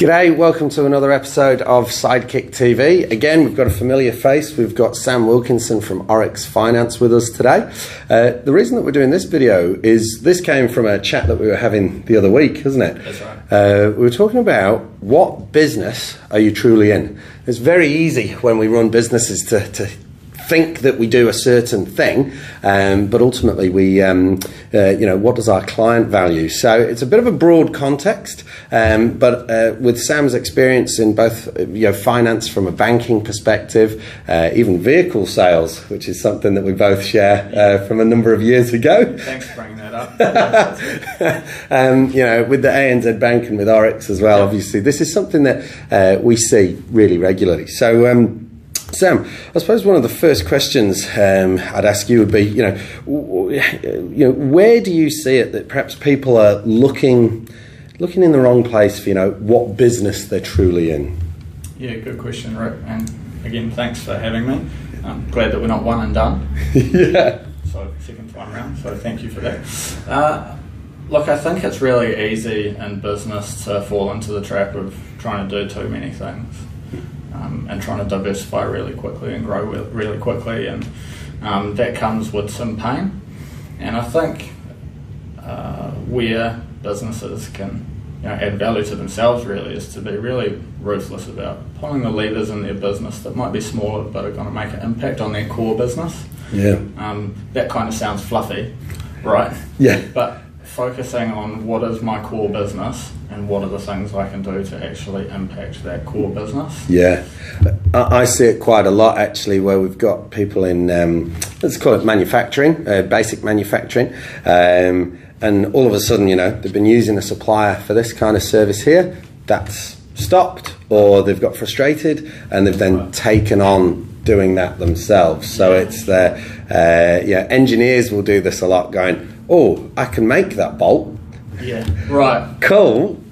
G'day, welcome to another episode of Sidekick TV. Again, we've got a familiar face. We've got Sam Wilkinson from Oryx Finance with us today. Uh, the reason that we're doing this video is this came from a chat that we were having the other week, isn't it? That's right. Uh, we were talking about what business are you truly in? It's very easy when we run businesses to, to think that we do a certain thing, um, but ultimately we, um, uh, you know, what does our client value? So it's a bit of a broad context, um, but uh, with Sam's experience in both, you know, finance from a banking perspective, uh, even vehicle sales, which is something that we both share uh, from a number of years ago. Thanks for bringing that up. um, you know, with the ANZ Bank and with Oryx as well, Yeah. obviously, this is something that uh, we see really regularly. So, um, Sam, I suppose one of the first questions um, I'd ask you would be, you know, w- w- you know, where do you see it that perhaps people are looking, looking in the wrong place for, you know, what business they're truly in? yeah, good question, Rick. And again, thanks for having me. I'm glad that we're not one and done. yeah. So second time round. So thank you for that. Uh, look, I think it's really easy in business to fall into the trap of trying to do too many things. Um, and trying to diversify really quickly and grow really quickly, and um, that comes with some pain. And I think uh, where businesses can you know, add value to themselves really is to be really ruthless about pulling the levers in their business that might be smaller but are going to make an impact on their core business. Yeah. Um, that kind of sounds fluffy, right? Yeah. But focusing on what is my core business and what are the things I can do to actually impact that core business. Yeah, I, I see it quite a lot actually, where we've got people in um, let's call it manufacturing, uh, basic manufacturing, um, and all of a sudden, you know, they've been using a supplier for this kind of service here. That's stopped, or they've got frustrated, and they've then taken on doing that themselves. So it's the uh, yeah, engineers will do this a lot, going, "Oh, I can make that bolt." Yeah. Right. cool,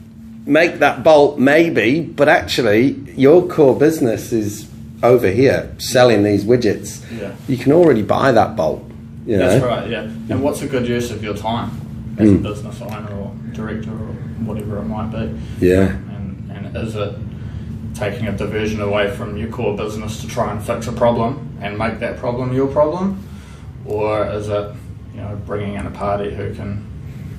make that bolt maybe, but actually your core business is over here selling these widgets. Yeah. You can already buy that bolt. You know? That's right, yeah. And what's a good use of your time as a hmm. business owner or director or whatever it might be? Yeah. And, and is it taking a diversion away from your core business to try and fix a problem and make that problem your problem? Or is it, you know, bringing in a party who can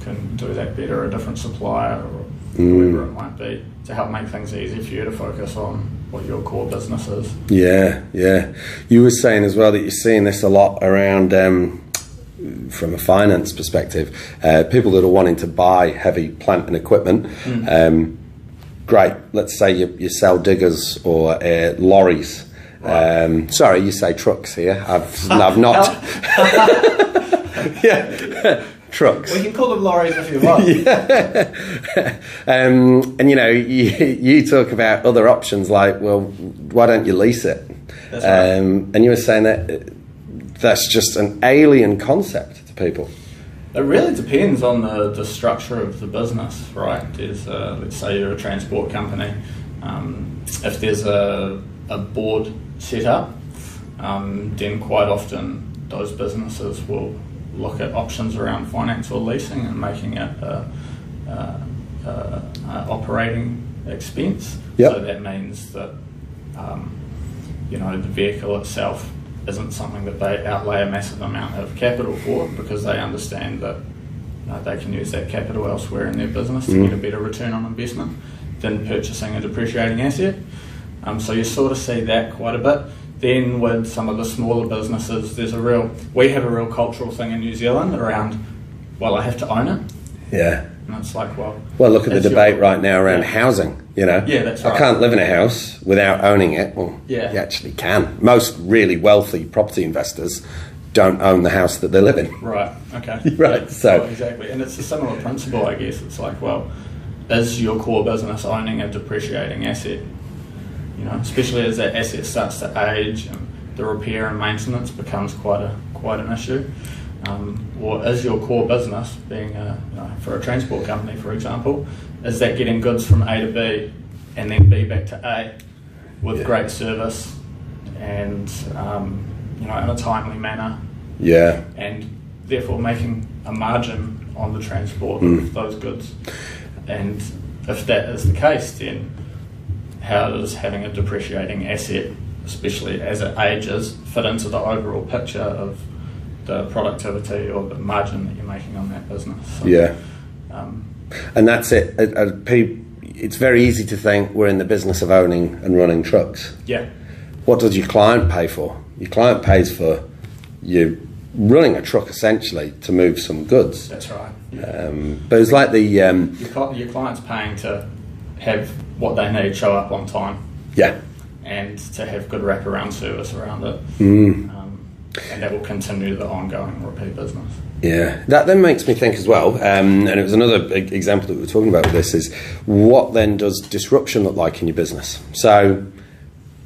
can do that better, a different supplier or whoever it might be, to help make things easy for you to focus on what your core business is? Yeah, yeah. You were saying as well that you're seeing this a lot around um, from a finance perspective. Uh, people that are wanting to buy heavy plant and equipment. Um, great. Let's say you, you sell diggers or uh, lorries. Um, sorry, you say trucks here. I've, I've not. yeah, trucks. We can call them lorries if you want. um, and you know, you, you talk about other options like, well, why don't you lease it? Right. Um, and you were saying that uh, that's just an alien concept to people. It really depends on the, the structure of the business, right? There's, uh, let's say you're a transport company. Um, if there's a, a board set up, um, then quite often those businesses will look at options around finance or leasing and making it a, a, a, a operating expense. Yep. So that means that um, you know the vehicle itself isn't something that they outlay a massive amount of capital for because they understand that you know, they can use that capital elsewhere in their business to get a better return on investment than purchasing a depreciating asset. Um, so you sort of see that quite a bit. Then with some of the smaller businesses, there's a real we have a real cultural thing in New Zealand around well I have to own it, Yeah. and it's like well Well, look at the it's your- debate right now around Yeah. housing. You know, Yeah, that's right. I can't live in a house without owning it. Well, Yeah. you actually can. Most really wealthy property investors don't own the house that they live in. Right. Okay. Right, Yeah, so- oh, exactly, and it's a similar principle, I guess. It's like, well, is your core business owning a depreciating asset? You know, especially as that asset starts to age and the repair and maintenance becomes quite a quite an issue. Um, or is your core business being a, you know, for a transport company, for example, is that getting goods from A to B and then B back to A with Yeah. great service and um, you know in a timely manner Yeah. and therefore making a margin on the transport Mm. of those goods. And if that is the case, then how does having a depreciating asset, especially as it ages, fit into the overall picture of the productivity or the margin that you're making on that business? So, yeah. Um, and that's it. It's very easy to think we're in the business of owning and running trucks. Yeah. What does your client pay for? Your client pays for you running a truck essentially to move some goods. That's right. Um, but it's like the um, your, your client's paying to have what they need show up on time. Yeah. And to have good wraparound service around it. Mm. Um, and that will continue the ongoing repeat business. Yeah, that then makes me think as well, um, and it was another example that we were talking about with this is what then does disruption look like in your business? So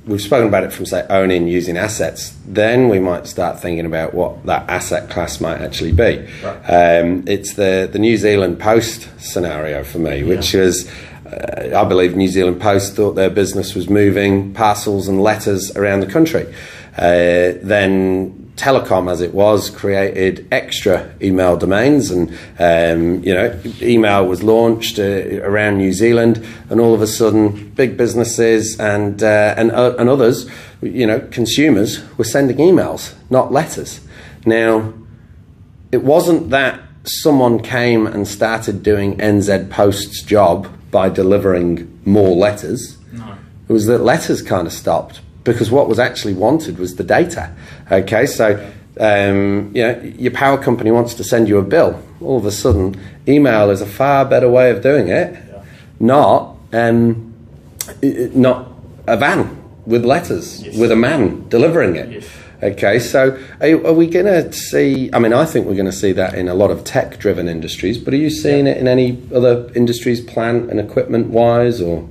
we've spoken about it from say owning using assets then we might start thinking about what that asset class might actually be right. um, it's the the New Zealand Post scenario for me which is I believe New Zealand Post thought their business was moving parcels and letters around the country. Uh, then telecom as it was created extra email domains and um, you know email was launched uh, around New Zealand and all of a sudden big businesses and uh, and, uh, and others you know consumers were sending emails not letters. Now it wasn't that someone came and started doing NZ Post's job by delivering more letters no. it was that letters kind of stopped because what was actually wanted was the data. Okay, so um, you know, your power company wants to send you a bill. All of a sudden, email is a far better way of doing it, yeah. not um, not a van with letters yes. with a man delivering it. Yes. Okay, so are, are we going to see? I mean, I think we're going to see that in a lot of tech-driven industries. But are you seeing yeah. it in any other industries, plant and equipment-wise, or?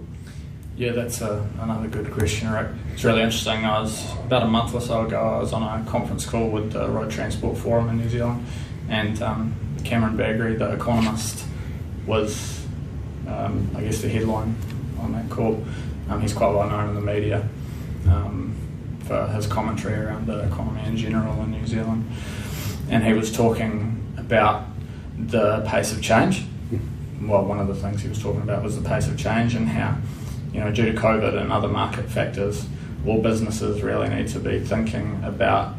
Yeah, that's a, another good question, Rick. It's really interesting. I was about a month or so ago. I was on a conference call with the Road Transport Forum in New Zealand, and um, Cameron Bagrie, the economist, was, um, I guess, the headline on that call. Um, he's quite well known in the media um, his commentary around the economy in general in New Zealand, and he was talking about the pace of change. Well, one of the things he was talking about was the pace of change and how you know, due to COVID and other market factors, all businesses really need to be thinking about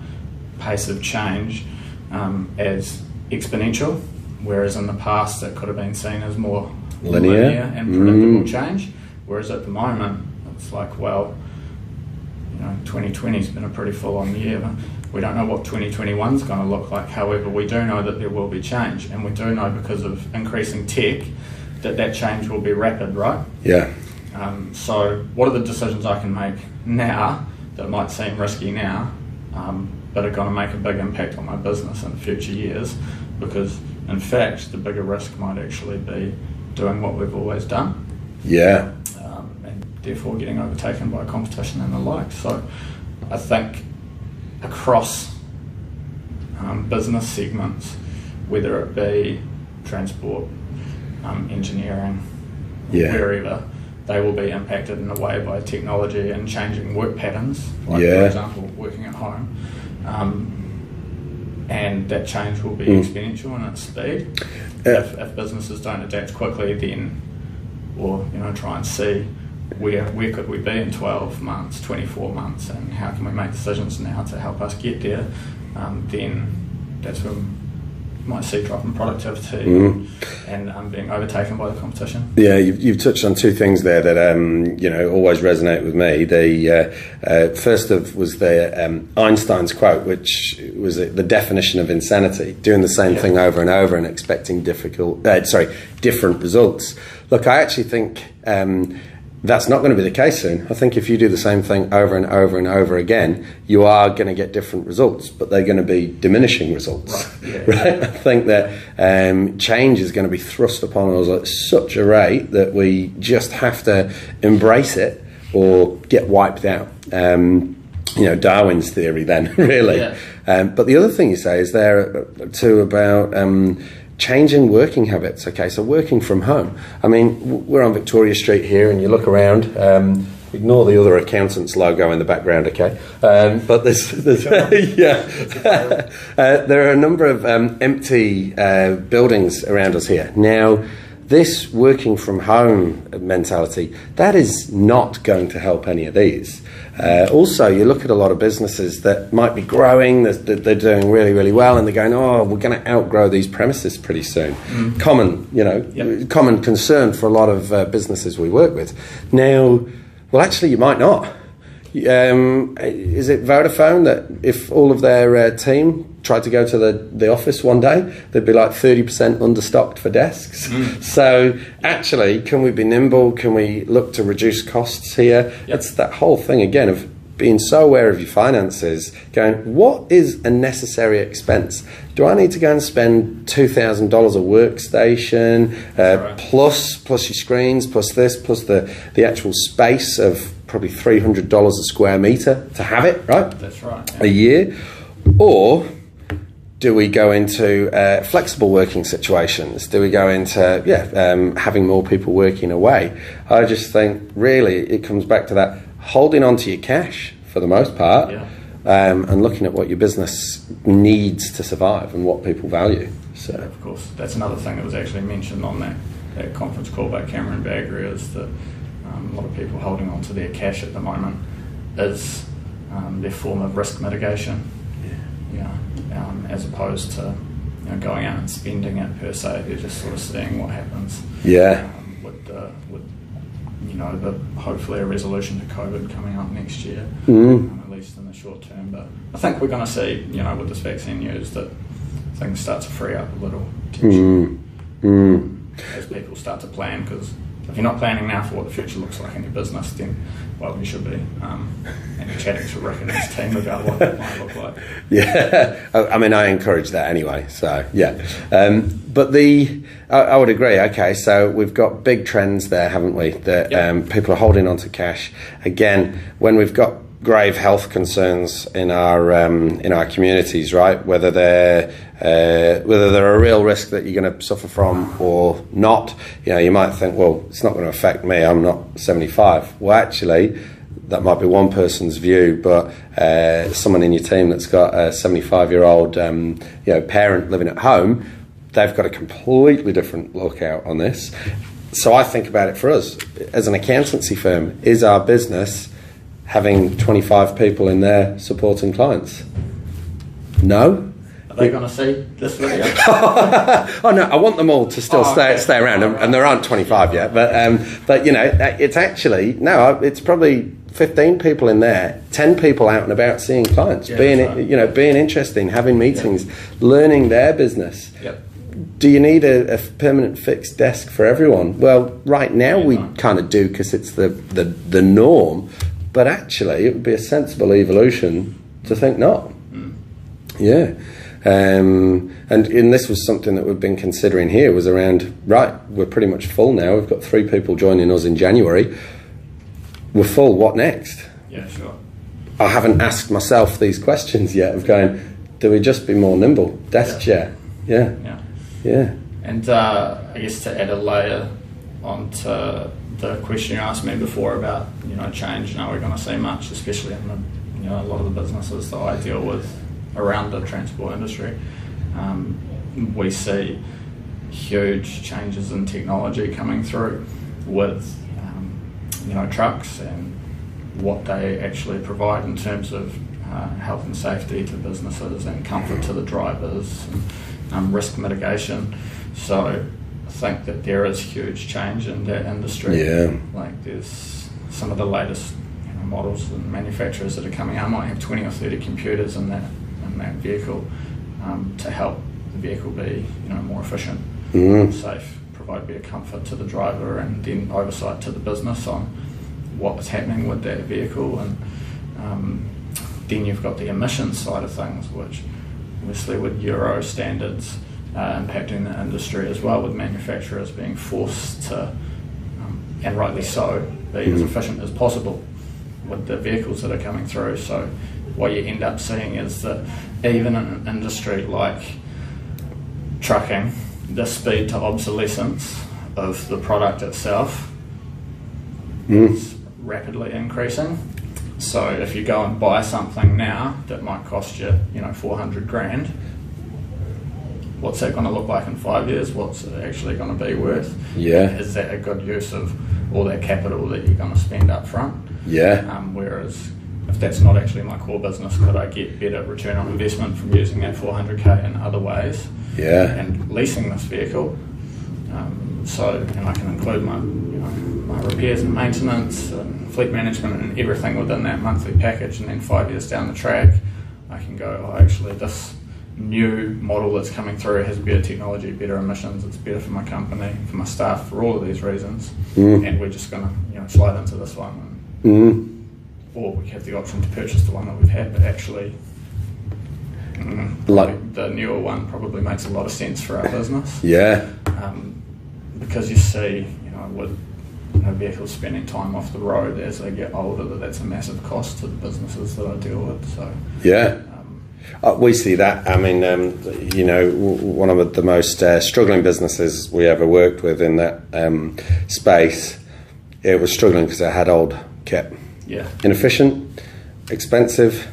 pace of change um, as exponential, whereas in the past it could have been seen as more linear, linear and predictable mm. change. Whereas at the moment, it's like, well, know, 2020 has been a pretty full on year. We don't know what 2021 is going to look like. However, we do know that there will be change, and we do know because of increasing tech that that change will be rapid, right? Yeah. Um, so, what are the decisions I can make now that might seem risky now, um, but are going to make a big impact on my business in future years? Because, in fact, the bigger risk might actually be doing what we've always done. Yeah. Therefore getting overtaken by competition and the like. So, I think across um, business segments, whether it be transport, um, engineering, yeah. wherever, they will be impacted in a way by technology and changing work patterns, like yeah. for example, working at home. Um, and that change will be mm. exponential in its speed. Yeah. If, if businesses don't adapt quickly, then, or you know, try and see where where could we be in 12 months, 24 months, and how can we make decisions now to help us get there, um, then that's when might see drop in productivity mm. and um, being overtaken by the competition. Yeah, you've, you've touched on two things there that um, you know always resonate with me. The uh, uh, first of was the um, Einstein's quote, which was the definition of insanity: doing the same yeah. thing over and over and expecting difficult, uh, sorry, different results. Look, I actually think um, that's not going to be the case soon. I think if you do the same thing over and over and over again, you are going to get different results, but they're going to be diminishing results. Right. Yeah. right? I think that um, change is going to be thrust upon us at such a rate that we just have to embrace it or get wiped out. Um, you know, Darwin's theory, then, really. Yeah. Um, but the other thing you say is there too about um, changing working habits. Okay, so working from home. I mean, we're on Victoria Street here, and you look around. Um, ignore the other accountant's logo in the background, okay? Um, but there's, there's yeah, uh, there are a number of um, empty uh, buildings around us here now. This working from home mentality, that is not going to help any of these. Uh, also, you look at a lot of businesses that might be growing, they're, they're doing really, really well, and they're going, oh, we're going to outgrow these premises pretty soon. Mm. Common, you know, yep. common concern for a lot of uh, businesses we work with. Now, well, actually, you might not. Um, is it Vodafone that if all of their uh, team tried to go to the, the office one day, they'd be like 30% understocked for desks? Mm. So, actually, can we be nimble? Can we look to reduce costs here? Yep. It's that whole thing again of being so aware of your finances, going, what is a necessary expense? Do I need to go and spend two thousand dollars a workstation, uh, right. plus plus your screens, plus this, plus the the actual space of probably three hundred dollars a square meter to have it, right? That's right. Yeah. A year, or do we go into uh, flexible working situations? Do we go into yeah um, having more people working away? I just think really it comes back to that holding on to your cash for the most part, yeah. um, and looking at what your business needs to survive and what people value. So, of course, that's another thing that was actually mentioned on that, that conference call by Cameron Bagrie is that um, a lot of people holding on to their cash at the moment is um, their form of risk mitigation. Yeah. yeah um, as opposed to you know, going out and spending it per se, they're just sort of seeing what happens. Yeah. Um, with, the, with you know, the, hopefully a resolution to COVID coming up next year, mm. um, at least in the short term. But I think we're going to see, you know, with this vaccine news that things start to free up a little mm. Mm. as people start to plan because if you're not planning now for what the future looks like in your business, then well, you should be. Um, and chatting to Rick and his team about what that might look like. Yeah, I mean, I encourage that anyway. So yeah, um, but the I, I, would agree. Okay, so we've got big trends there, haven't we? That yep. um, people are holding on to cash. Again, when we've got grave health concerns in our um, in our communities, right? Whether they're uh, whether they're a real risk that you're going to suffer from or not. You know, you might think, well, it's not going to affect me. I'm not 75. Well, actually, that might be one person's view, but uh, someone in your team that's got a 75 year old um, you know parent living at home, they've got a completely different lookout on this. So I think about it for us as an accountancy firm: is our business having 25 people in there supporting clients? No. Are they going to see this video? oh no, I want them all to still oh, stay okay. stay around, and, and, there aren't 25 yet. But um, but you know, it's actually no, it's probably 15 people in there, 10 people out and about seeing clients, yeah, being right. you know being interesting, having meetings, yep. learning their business. Yep. Do you need a, a, permanent fixed desk for everyone? Well, right now yeah, we kind of do because it's the, the the norm. But actually, it would be a sensible evolution to think not. Mm. Yeah. Um, and, and this was something that we've been considering here was around, right, we're pretty much full now. We've got three people joining us in January. We're full. What next? Yeah, sure. I haven't asked myself these questions yet of going, do we just be more nimble? Desk yeah. chair. Yeah. Yeah. Yeah. And uh, I guess to add a layer onto the question you asked me before about you know change and are we going to see much, especially in the you know a lot of the businesses that I deal with around the transport industry. Um, we see huge changes in technology coming through with um, you know trucks and what they actually provide in terms of uh, health and safety to businesses and comfort to the drivers and um, risk mitigation. So think that there is huge change in that industry. Yeah. Like there's some of the latest you know, models and manufacturers that are coming out might have 20 or 30 computers in that in that vehicle um, to help the vehicle be you know more efficient, mm. safe, provide better comfort to the driver, and then oversight to the business on what is happening with that vehicle and. Um, then you've got the emissions side of things, which obviously with Euro standards, uh, impacting the industry as well, with manufacturers being forced to, um, and rightly so, be mm-hmm. as efficient as possible with the vehicles that are coming through. So, what you end up seeing is that even in an industry like trucking, the speed to obsolescence of the product itself mm. is rapidly increasing. So if you go and buy something now that might cost you, you know, 400 grand, what's that going to look like in five years? What's it actually going to be worth? Yeah. Is that a good use of all that capital that you're going to spend up front? Yeah. Um, whereas if that's not actually my core business, could I get better return on investment from using that 400k in other ways? Yeah. And leasing this vehicle. Um, so, and I can include my, you know, my repairs and maintenance, and fleet management, and everything within that monthly package. And then five years down the track, I can go, oh, actually, this new model that's coming through has better technology, better emissions, it's better for my company, for my staff, for all of these reasons. Mm. And we're just going to, you know, slide into this one. Mm. Or we have the option to purchase the one that we've had, but actually, mm, Like- the newer one probably makes a lot of sense for our business Yeah. um, because you see, you know, with you know, vehicles spending time off the road as they get older, that that's a massive cost to the businesses that I deal with. So, Yeah. Uh, we see that. I mean, um, you know, w- one of the most uh, struggling businesses we ever worked with in that um, space, it was struggling because it had old kit. yeah, Inefficient, expensive,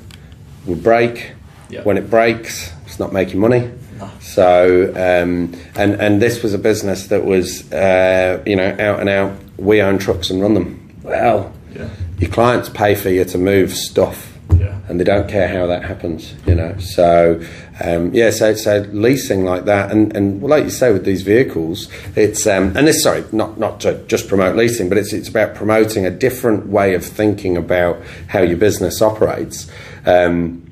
would break. Yeah. When it breaks, it's not making money. No. So, um, and and this was a business that was, uh, you know, out and out. We own trucks and run them. Well, yeah, your clients pay for you to move stuff yeah, and they don't care how that happens, you know. So, um, yeah, so so leasing like that, and and like you say with these vehicles, it's um, and this sorry, not not to just promote leasing, but it's it's about promoting a different way of thinking about how your business operates. Um,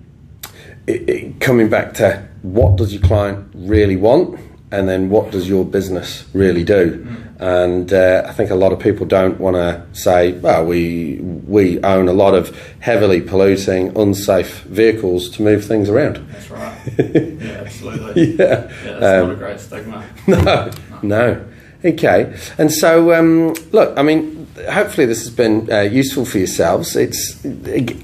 it, it, coming back to what does your client really want, and then what does your business really do? And uh, I think a lot of people don't want to say, "Well, we we own a lot of heavily polluting, unsafe vehicles to move things around." that's right. yeah, absolutely. yeah. Yeah, that's Um, not a great stigma. No, no. Okay, and so um, look, I mean, hopefully this has been uh, useful for yourselves. It's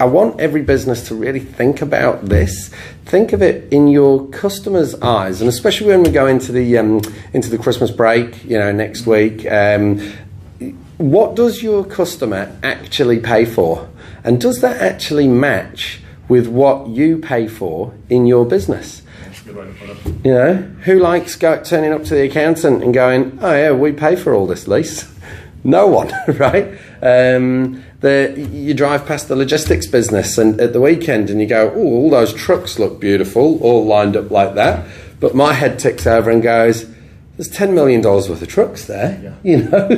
I want every business to really think about this. Think of it in your customers' eyes, and especially when we go into the um, into the Christmas break, you know, next week. Um, what does your customer actually pay for, and does that actually match with what you pay for in your business? You know, who likes go, turning up to the accountant and going, "Oh yeah, we pay for all this lease"? No one, right? Um, the you drive past the logistics business and at the weekend and you go, "Oh, all those trucks look beautiful, all lined up like that." But my head ticks over and goes, "There's ten million dollars worth of trucks there. Yeah. You know,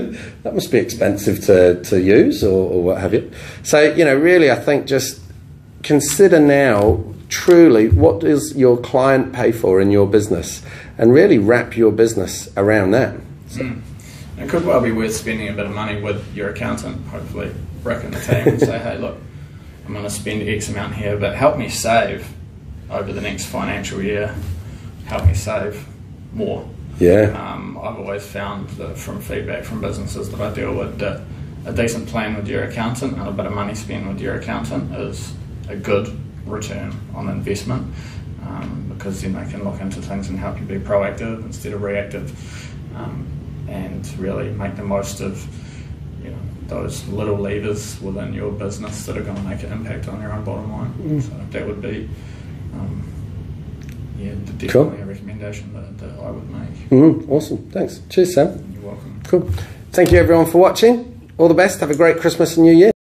that must be expensive to to use or, or what have you." So you know, really, I think just consider now truly what does your client pay for in your business and really wrap your business around that It could well be worth spending a bit of money with your accountant, hopefully, Rick and the team, and say, hey, look, I'm going to spend X amount here, but help me save over the next financial year. Help me save more. yeah Um, I've always found that from feedback from businesses that I deal with that a decent plan with your accountant and a bit of money spent with your accountant is a good return on investment um, because then they can look into things and help you be proactive instead of reactive um, and really make the most of you know those little levers within your business that are going to make an impact on your own bottom line. So that would be um, yeah, definitely Cool. a recommendation that, that I would make. mm, awesome. Thanks. Cheers sam. You're welcome. cool. Thank you everyone for watching. All the best. Have a great christmas and new year